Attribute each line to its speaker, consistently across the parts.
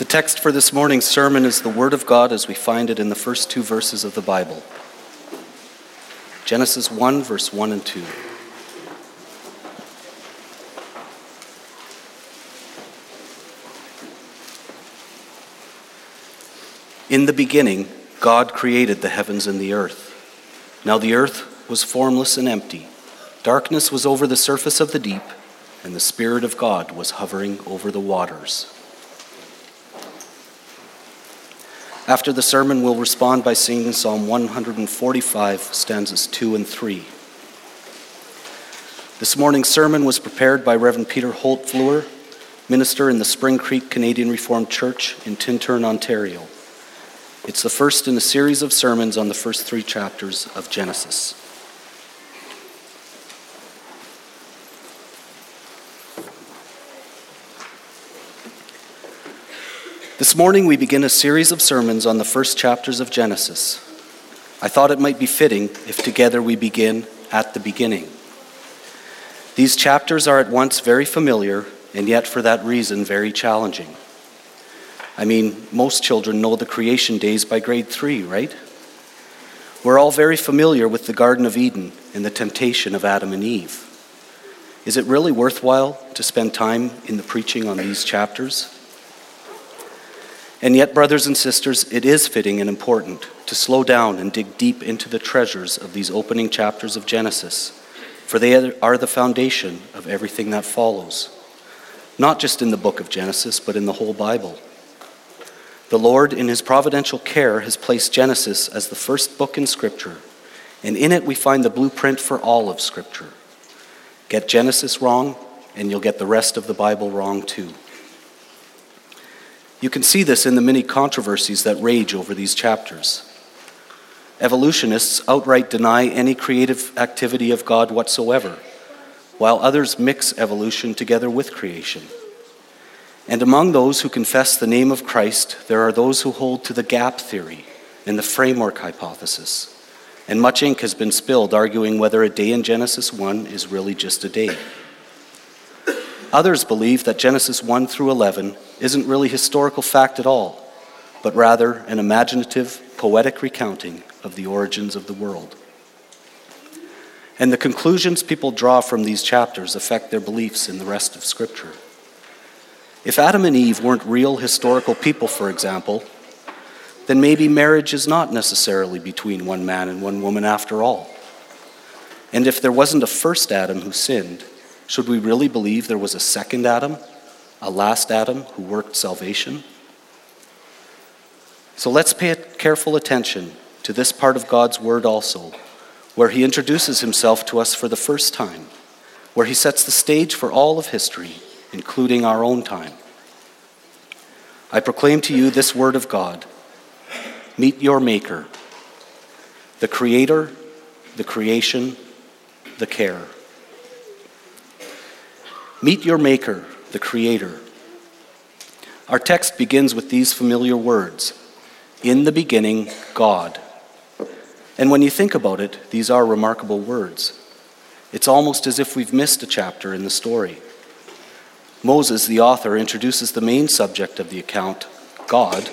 Speaker 1: The text for this morning's sermon is the Word of God as we find it in the first two verses of the Bible Genesis 1, verse 1 and 2. In the beginning, God created the heavens and the earth. Now the earth was formless and empty. Darkness was over the surface of the deep, and the Spirit of God was hovering over the waters. After the sermon, we'll respond by singing Psalm 145, stanzas 2 and 3. This morning's sermon was prepared by Reverend Peter Holtvluwer, minister in the Spring Creek Canadian Reformed Church in Tintern, Ontario. It's the first in a series of sermons on the first three chapters of Genesis. This morning, we begin a series of sermons on the first chapters of Genesis. I thought it might be fitting if together we begin at the beginning. These chapters are at once very familiar and yet, for that reason, very challenging. I mean, most children know the creation days by grade three, right? We're all very familiar with the Garden of Eden and the temptation of Adam and Eve. Is it really worthwhile to spend time in the preaching on these chapters? And yet, brothers and sisters, it is fitting and important to slow down and dig deep into the treasures of these opening chapters of Genesis, for they are the foundation of everything that follows, not just in the book of Genesis, but in the whole Bible. The Lord, in His providential care, has placed Genesis as the first book in Scripture, and in it we find the blueprint for all of Scripture. Get Genesis wrong, and you'll get the rest of the Bible wrong too. You can see this in the many controversies that rage over these chapters. Evolutionists outright deny any creative activity of God whatsoever, while others mix evolution together with creation. And among those who confess the name of Christ, there are those who hold to the gap theory and the framework hypothesis. And much ink has been spilled arguing whether a day in Genesis 1 is really just a day. Others believe that Genesis 1 through 11 isn't really historical fact at all, but rather an imaginative, poetic recounting of the origins of the world. And the conclusions people draw from these chapters affect their beliefs in the rest of Scripture. If Adam and Eve weren't real historical people, for example, then maybe marriage is not necessarily between one man and one woman after all. And if there wasn't a first Adam who sinned, should we really believe there was a second Adam, a last Adam who worked salvation? So let's pay careful attention to this part of God's Word also, where He introduces Himself to us for the first time, where He sets the stage for all of history, including our own time. I proclaim to you this Word of God Meet your Maker, the Creator, the creation, the care. Meet your Maker, the Creator. Our text begins with these familiar words In the beginning, God. And when you think about it, these are remarkable words. It's almost as if we've missed a chapter in the story. Moses, the author, introduces the main subject of the account, God,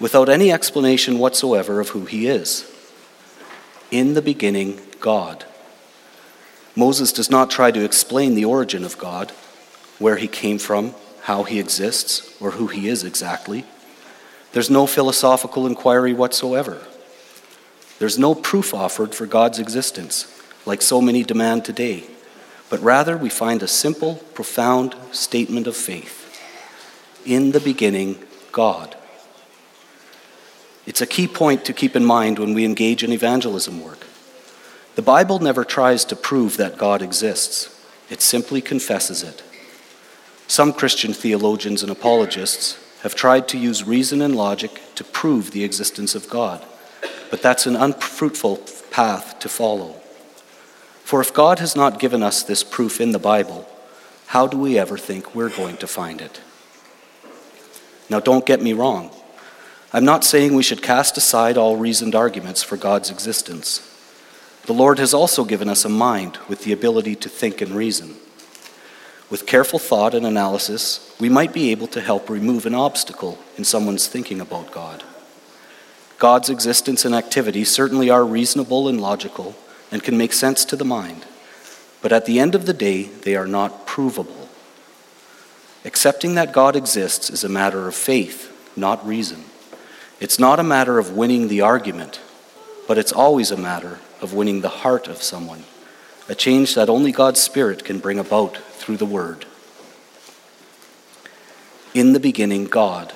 Speaker 1: without any explanation whatsoever of who he is. In the beginning, God. Moses does not try to explain the origin of God, where he came from, how he exists, or who he is exactly. There's no philosophical inquiry whatsoever. There's no proof offered for God's existence, like so many demand today, but rather we find a simple, profound statement of faith. In the beginning, God. It's a key point to keep in mind when we engage in evangelism work. The Bible never tries to prove that God exists, it simply confesses it. Some Christian theologians and apologists have tried to use reason and logic to prove the existence of God, but that's an unfruitful path to follow. For if God has not given us this proof in the Bible, how do we ever think we're going to find it? Now, don't get me wrong. I'm not saying we should cast aside all reasoned arguments for God's existence. The Lord has also given us a mind with the ability to think and reason. With careful thought and analysis, we might be able to help remove an obstacle in someone's thinking about God. God's existence and activity certainly are reasonable and logical and can make sense to the mind, but at the end of the day, they are not provable. Accepting that God exists is a matter of faith, not reason. It's not a matter of winning the argument, but it's always a matter of winning the heart of someone, a change that only God's Spirit can bring about through the Word. In the beginning, God.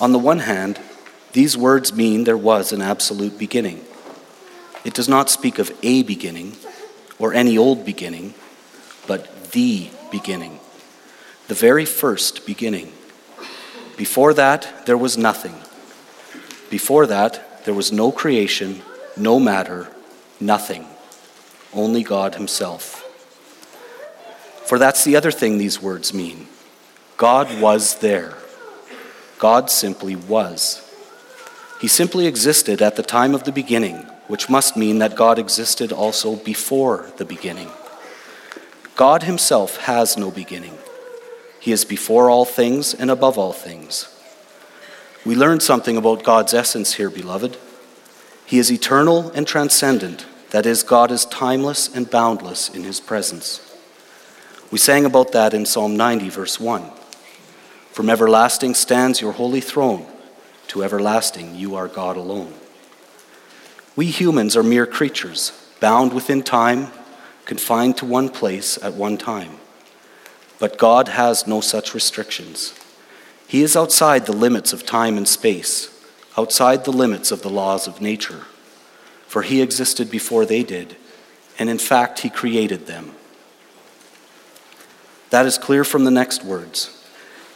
Speaker 1: On the one hand, these words mean there was an absolute beginning. It does not speak of a beginning or any old beginning, but the beginning, the very first beginning. Before that, there was nothing. Before that, there was no creation, no matter, nothing. Only God Himself. For that's the other thing these words mean God was there. God simply was. He simply existed at the time of the beginning, which must mean that God existed also before the beginning. God himself has no beginning. He is before all things and above all things. We learn something about God's essence here, beloved. He is eternal and transcendent. That is, God is timeless and boundless in his presence. We sang about that in Psalm 90, verse 1. From everlasting stands your holy throne to everlasting, you are God alone. We humans are mere creatures, bound within time, confined to one place at one time. But God has no such restrictions. He is outside the limits of time and space, outside the limits of the laws of nature. For He existed before they did, and in fact, He created them. That is clear from the next words.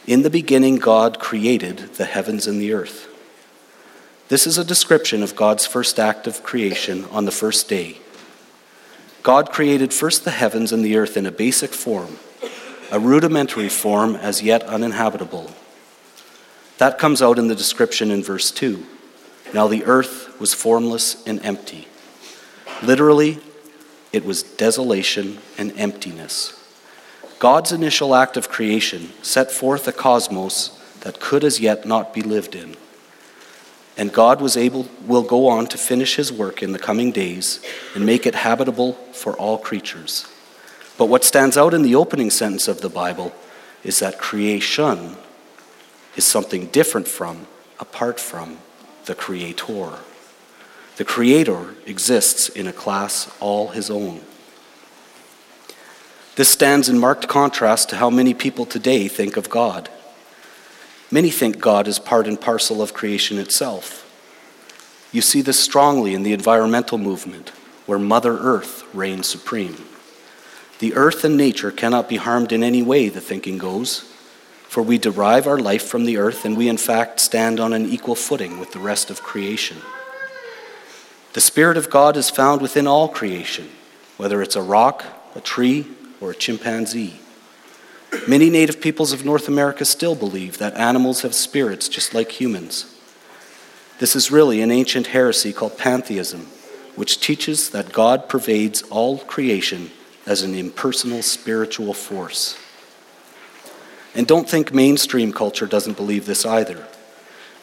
Speaker 1: In the beginning, God created the heavens and the earth. This is a description of God's first act of creation on the first day. God created first the heavens and the earth in a basic form, a rudimentary form as yet uninhabitable. That comes out in the description in verse 2. Now the earth was formless and empty. Literally, it was desolation and emptiness. God's initial act of creation set forth a cosmos that could as yet not be lived in. And God was able will go on to finish his work in the coming days and make it habitable for all creatures. But what stands out in the opening sentence of the Bible is that creation is something different from, apart from, the Creator. The Creator exists in a class all his own. This stands in marked contrast to how many people today think of God. Many think God is part and parcel of creation itself. You see this strongly in the environmental movement, where Mother Earth reigns supreme. The earth and nature cannot be harmed in any way, the thinking goes, for we derive our life from the earth and we, in fact, stand on an equal footing with the rest of creation. The Spirit of God is found within all creation, whether it's a rock, a tree, or a chimpanzee. Many native peoples of North America still believe that animals have spirits just like humans. This is really an ancient heresy called pantheism, which teaches that God pervades all creation as an impersonal spiritual force. And don't think mainstream culture doesn't believe this either.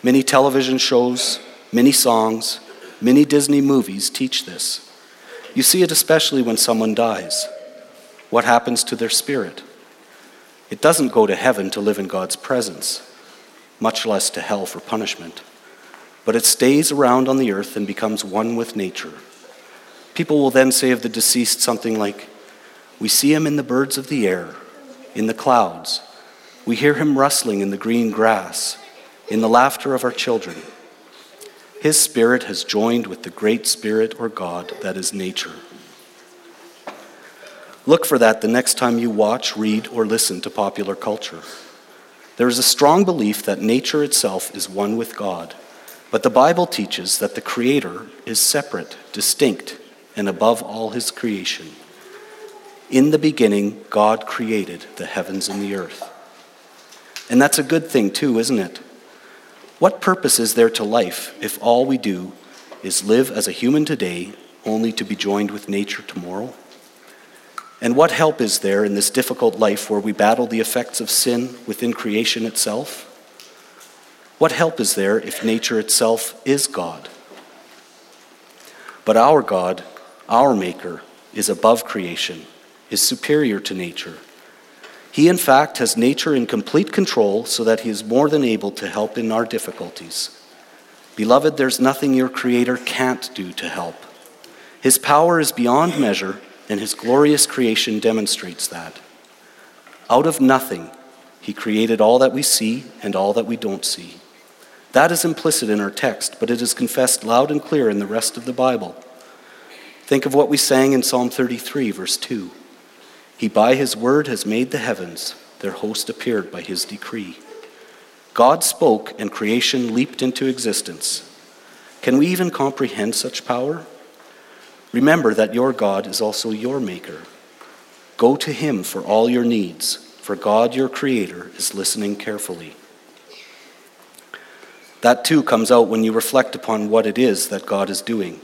Speaker 1: Many television shows, many songs, many Disney movies teach this. You see it especially when someone dies what happens to their spirit? It doesn't go to heaven to live in God's presence, much less to hell for punishment, but it stays around on the earth and becomes one with nature. People will then say of the deceased something like, We see him in the birds of the air, in the clouds. We hear him rustling in the green grass, in the laughter of our children. His spirit has joined with the great spirit or God that is nature. Look for that the next time you watch, read, or listen to popular culture. There is a strong belief that nature itself is one with God, but the Bible teaches that the Creator is separate, distinct, and above all his creation. In the beginning, God created the heavens and the earth. And that's a good thing, too, isn't it? What purpose is there to life if all we do is live as a human today only to be joined with nature tomorrow? And what help is there in this difficult life where we battle the effects of sin within creation itself? What help is there if nature itself is God? But our God, our Maker, is above creation, is superior to nature. He, in fact, has nature in complete control so that he is more than able to help in our difficulties. Beloved, there's nothing your Creator can't do to help. His power is beyond measure, and his glorious creation demonstrates that. Out of nothing, he created all that we see and all that we don't see. That is implicit in our text, but it is confessed loud and clear in the rest of the Bible. Think of what we sang in Psalm 33, verse 2. He by his word has made the heavens, their host appeared by his decree. God spoke, and creation leaped into existence. Can we even comprehend such power? Remember that your God is also your Maker. Go to him for all your needs, for God, your Creator, is listening carefully. That too comes out when you reflect upon what it is that God is doing.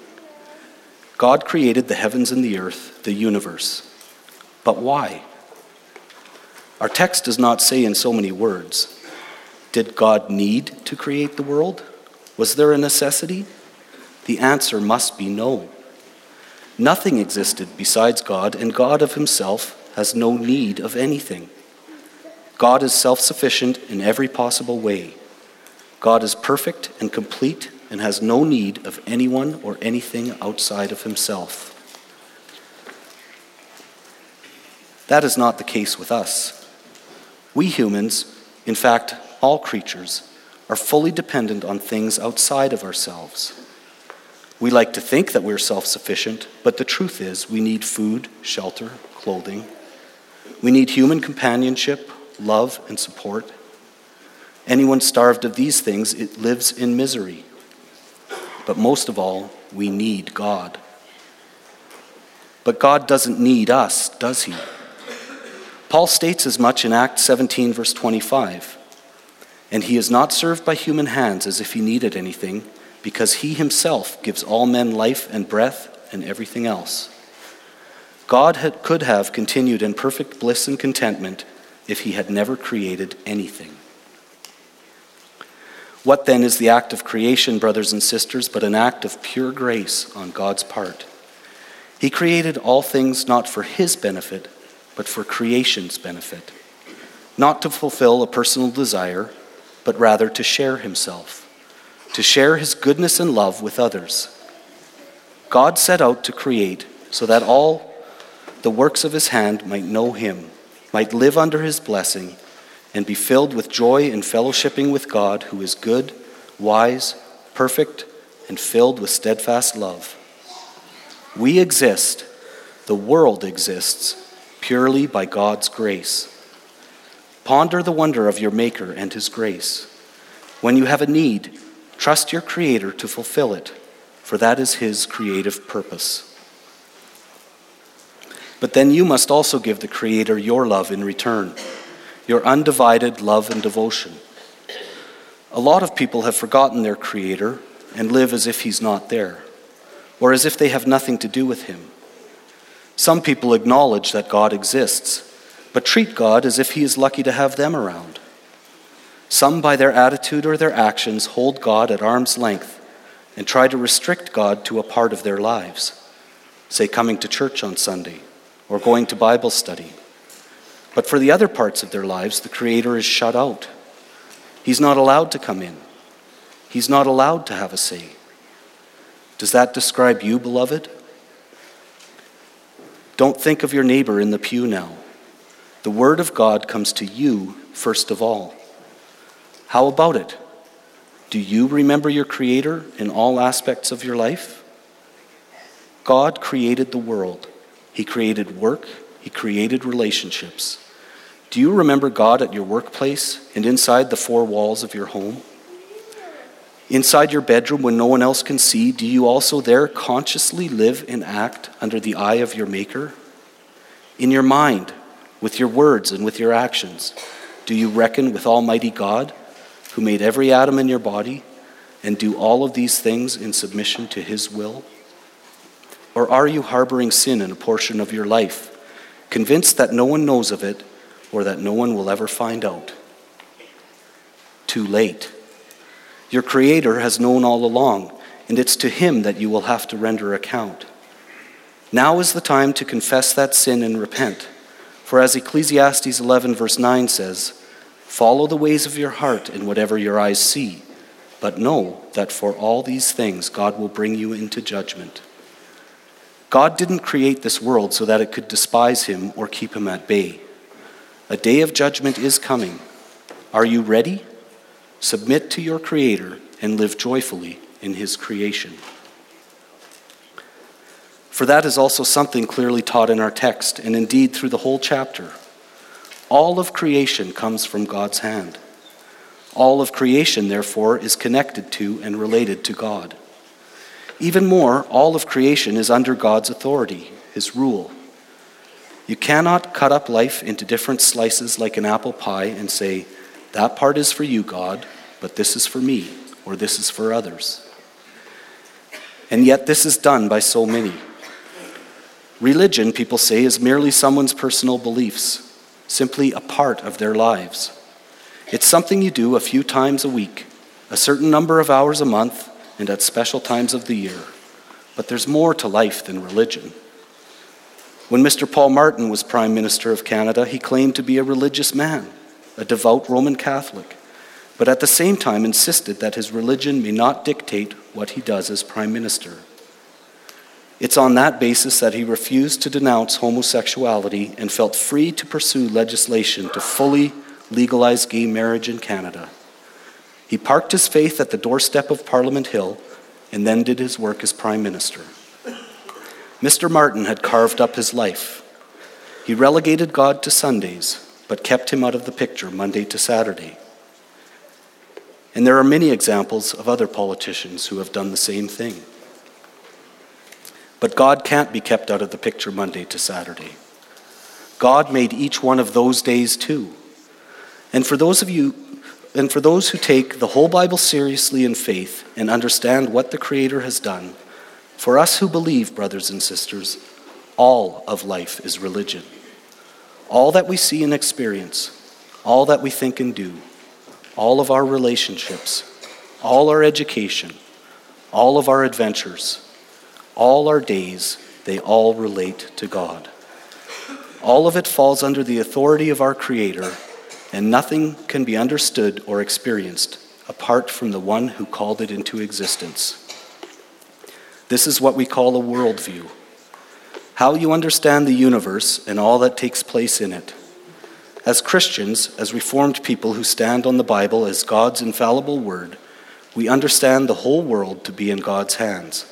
Speaker 1: God created the heavens and the earth, the universe. But why? Our text does not say in so many words. Did God need to create the world? Was there a necessity? The answer must be no. Nothing existed besides God, and God of himself has no need of anything. God is self sufficient in every possible way. God is perfect and complete and has no need of anyone or anything outside of himself. That is not the case with us. We humans, in fact, all creatures, are fully dependent on things outside of ourselves. We like to think that we're self sufficient, but the truth is we need food, shelter, clothing. We need human companionship, love, and support. Anyone starved of these things it lives in misery. But most of all, we need God. But God doesn't need us, does he? Paul states as much in Acts 17, verse 25. And he is not served by human hands as if he needed anything, because he himself gives all men life and breath and everything else. God had, could have continued in perfect bliss and contentment if he had never created anything. What then is the act of creation, brothers and sisters, but an act of pure grace on God's part? He created all things not for his benefit, but for creation's benefit, not to fulfill a personal desire, but rather to share himself, to share his goodness and love with others. God set out to create so that all the works of his hand might know him, might live under his blessing and be filled with joy in fellowshipping with God, who is good, wise, perfect, and filled with steadfast love. We exist, the world exists, purely by God's grace. Ponder the wonder of your Maker and His grace. When you have a need, trust your Creator to fulfill it, for that is His creative purpose. But then you must also give the Creator your love in return your undivided love and devotion. A lot of people have forgotten their Creator and live as if He's not there, or as if they have nothing to do with Him. Some people acknowledge that God exists, but treat God as if He is lucky to have them around. Some, by their attitude or their actions, hold God at arm's length and try to restrict God to a part of their lives, say coming to church on Sunday or going to Bible study but for the other parts of their lives, the Creator is shut out. He's not allowed to come in, He's not allowed to have a say. Does that describe you, beloved? Don't think of your neighbor in the pew now. The Word of God comes to you first of all. How about it? Do you remember your Creator in all aspects of your life? God created the world. He created work, He created relationships. Do you remember God at your workplace and inside the four walls of your home? Inside your bedroom when no one else can see, do you also there consciously live and act under the eye of your Maker? In your mind, with your words and with your actions, do you reckon with Almighty God, who made every atom in your body, and do all of these things in submission to His will? Or are you harboring sin in a portion of your life? convinced that no one knows of it or that no one will ever find out. Too late. Your Creator has known all along, and it's to Him that you will have to render account. Now is the time to confess that sin and repent. For as Ecclesiastes 11, verse 9 says, Follow the ways of your heart in whatever your eyes see, but know that for all these things God will bring you into judgment. God didn't create this world so that it could despise him or keep him at bay. A day of judgment is coming. Are you ready? Submit to your Creator and live joyfully in his creation. For that is also something clearly taught in our text, and indeed through the whole chapter. All of creation comes from God's hand. All of creation, therefore, is connected to and related to God. Even more, all of creation is under God's authority, his rule. You cannot cut up life into different slices like an apple pie and say, that part is for you, God, but this is for me, or this is for others. And yet, this is done by so many. Religion, people say, is merely someone's personal beliefs, simply a part of their lives. It's something you do a few times a week, a certain number of hours a month, and at special times of the year. But there's more to life than religion. When Mr. Paul Martin was Prime Minister of Canada, he claimed to be a religious man, a devout Roman Catholic, but at the same time insisted that his religion may not dictate what he does as Prime Minister. It's on that basis that he refused to denounce homosexuality and felt free to pursue legislation to fully legalize gay marriage in Canada. He parked his faith at the doorstep of Parliament Hill and then did his work as Prime Minister. Mr. Martin had carved up his life. He relegated God to Sundays, but kept him out of the picture Monday to Saturday. And there are many examples of other politicians who have done the same thing. But God can't be kept out of the picture Monday to Saturday. God made each one of those days too. And for those of you and for those who take the whole Bible seriously in faith and understand what the Creator has done, for us who believe, brothers and sisters, all of life is religion. All that we see and experience, all that we think and do, all of our relationships, all our education, all of our adventures, all our days, they all relate to God. All of it falls under the authority of our Creator and nothing can be understood or experienced apart from the one who called it into existence. This is what we call a worldview how you understand the universe and all that takes place in it. As Christians, as Reformed people who stand on the Bible as God's infallible word, we understand the whole world to be in God's hands.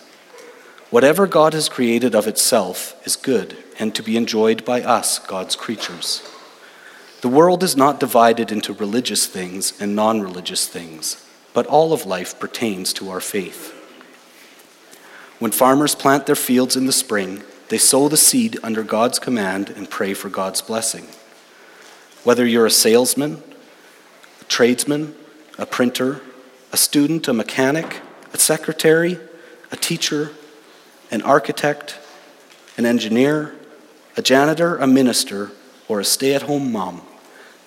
Speaker 1: Whatever God has created of itself is good and to be enjoyed by us, God's creatures. The world is not divided into religious things and non religious things, but all of life pertains to our faith. When farmers plant their fields in the spring, they sow the seed under God's command and pray for God's blessing. Whether you're a salesman, a tradesman, a printer, a student, a mechanic, a secretary, a teacher, an architect, an engineer, a janitor, a minister, or a stay at home mom,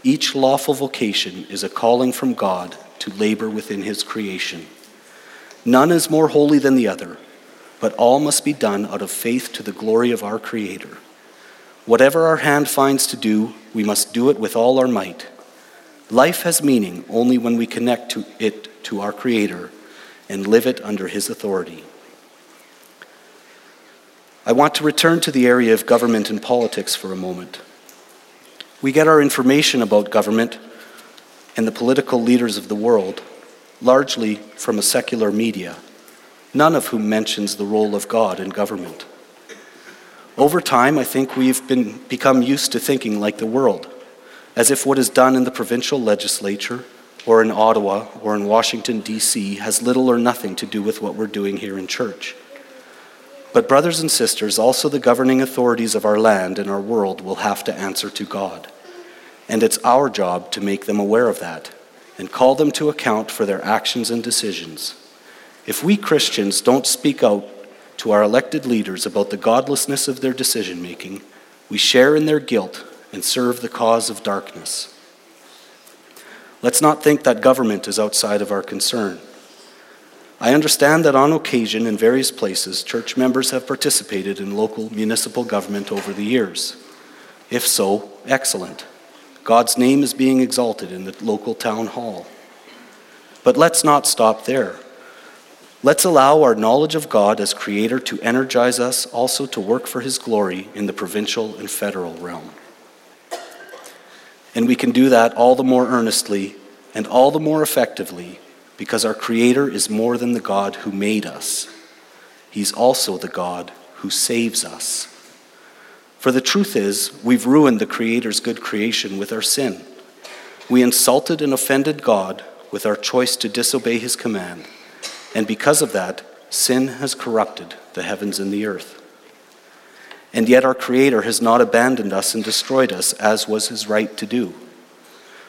Speaker 1: each lawful vocation is a calling from God to labor within His creation. None is more holy than the other, but all must be done out of faith to the glory of our Creator. Whatever our hand finds to do, we must do it with all our might. Life has meaning only when we connect to it to our Creator and live it under His authority. I want to return to the area of government and politics for a moment. We get our information about government and the political leaders of the world largely from a secular media, none of whom mentions the role of God in government. Over time, I think we've been, become used to thinking like the world, as if what is done in the provincial legislature or in Ottawa or in Washington, D.C., has little or nothing to do with what we're doing here in church. But, brothers and sisters, also the governing authorities of our land and our world will have to answer to God. And it's our job to make them aware of that and call them to account for their actions and decisions. If we Christians don't speak out to our elected leaders about the godlessness of their decision making, We share in their guilt and serve the cause of darkness. Let's not think that government is outside of our concern. I understand that on occasion in various places, church members have participated in local municipal government over the years. If so, excellent. God's name is being exalted in the local town hall. But let's not stop there. Let's allow our knowledge of God as Creator to energize us also to work for His glory in the provincial and federal realm. And we can do that all the more earnestly and all the more effectively because our Creator is more than the God who made us, He's also the God who saves us. For the truth is, we've ruined the Creator's good creation with our sin. We insulted and offended God with our choice to disobey His command, and because of that, sin has corrupted the heavens and the earth. And yet, our Creator has not abandoned us and destroyed us, as was His right to do.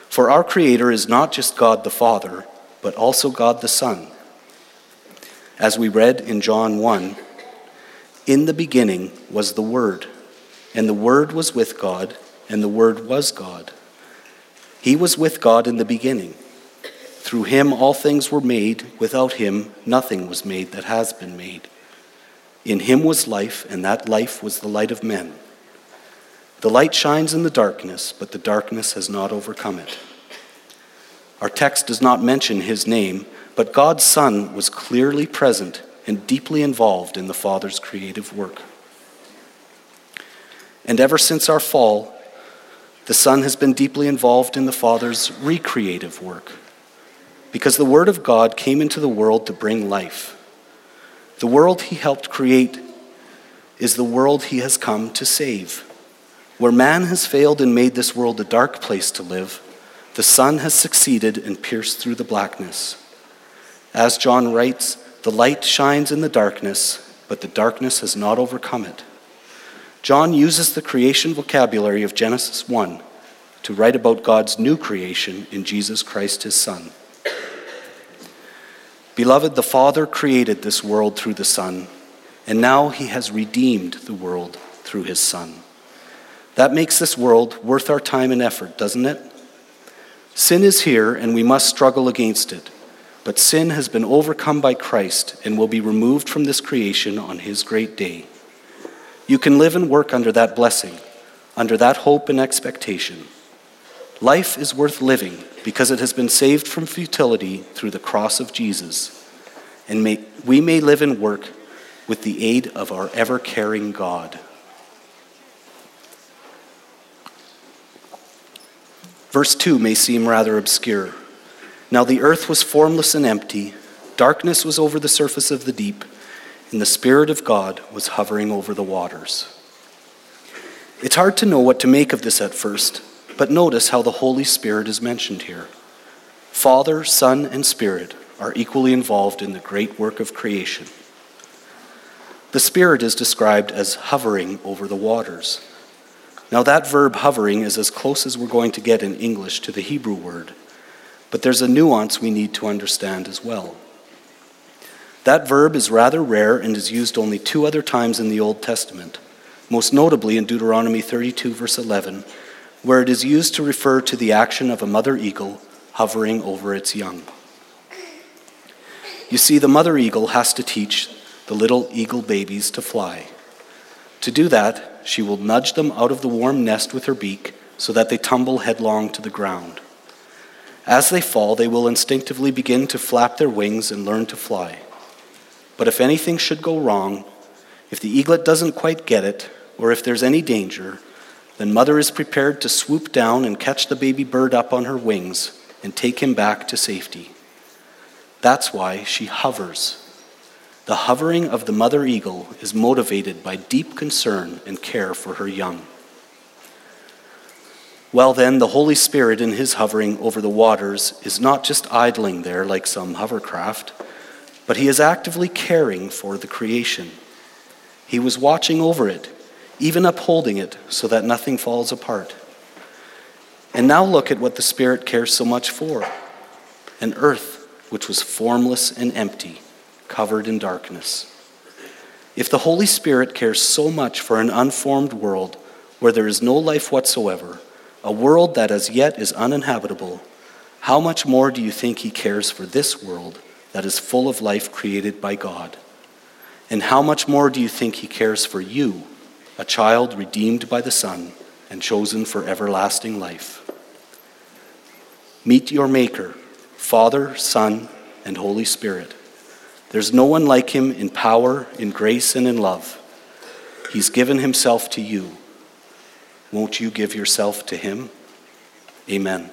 Speaker 1: For our Creator is not just God the Father, but also God the Son. As we read in John 1, in the beginning was the Word, and the Word was with God, and the Word was God. He was with God in the beginning. Through him all things were made, without him nothing was made that has been made. In him was life, and that life was the light of men. The light shines in the darkness, but the darkness has not overcome it. Our text does not mention his name, but God's Son was clearly present and deeply involved in the Father's creative work. And ever since our fall, the Son has been deeply involved in the Father's recreative work. Because the Word of God came into the world to bring life. The world He helped create is the world He has come to save. Where man has failed and made this world a dark place to live, the Son has succeeded and pierced through the blackness. As John writes, the light shines in the darkness, but the darkness has not overcome it. John uses the creation vocabulary of Genesis 1 to write about God's new creation in Jesus Christ, his Son. Beloved, the Father created this world through the Son, and now he has redeemed the world through his Son. That makes this world worth our time and effort, doesn't it? Sin is here, and we must struggle against it. But sin has been overcome by Christ and will be removed from this creation on his great day. You can live and work under that blessing, under that hope and expectation. Life is worth living because it has been saved from futility through the cross of Jesus. And may, we may live and work with the aid of our ever caring God. Verse 2 may seem rather obscure. Now the earth was formless and empty, darkness was over the surface of the deep, and the Spirit of God was hovering over the waters. It's hard to know what to make of this at first, but notice how the Holy Spirit is mentioned here. Father, Son, and Spirit are equally involved in the great work of creation. The Spirit is described as hovering over the waters. Now, that verb hovering is as close as we're going to get in English to the Hebrew word, but there's a nuance we need to understand as well. That verb is rather rare and is used only two other times in the Old Testament, most notably in Deuteronomy 32, verse 11, where it is used to refer to the action of a mother eagle hovering over its young. You see, the mother eagle has to teach the little eagle babies to fly. To do that, she will nudge them out of the warm nest with her beak so that they tumble headlong to the ground. As they fall, they will instinctively begin to flap their wings and learn to fly. But if anything should go wrong, if the eaglet doesn't quite get it, or if there's any danger, then mother is prepared to swoop down and catch the baby bird up on her wings and take him back to safety. That's why she hovers the hovering of the mother eagle is motivated by deep concern and care for her young. Well, then, the Holy Spirit in his hovering over the waters is not just idling there like some hovercraft, but he is actively caring for the creation. He was watching over it, even upholding it so that nothing falls apart. And now look at what the Spirit cares so much for an earth which was formless and empty covered in darkness. If the Holy Spirit cares so much for an unformed world, where there is no life whatsoever, a world that as yet is uninhabitable, how much more do you think he cares for this world that is full of life created by God? And how much more do you think he cares for you, a child redeemed by the Son and chosen for everlasting life? Meet your Maker, Father, Son, and Holy Spirit. There's no one like him in power, in grace, and in love. He's given himself to you. Won't you give yourself to him? Amen.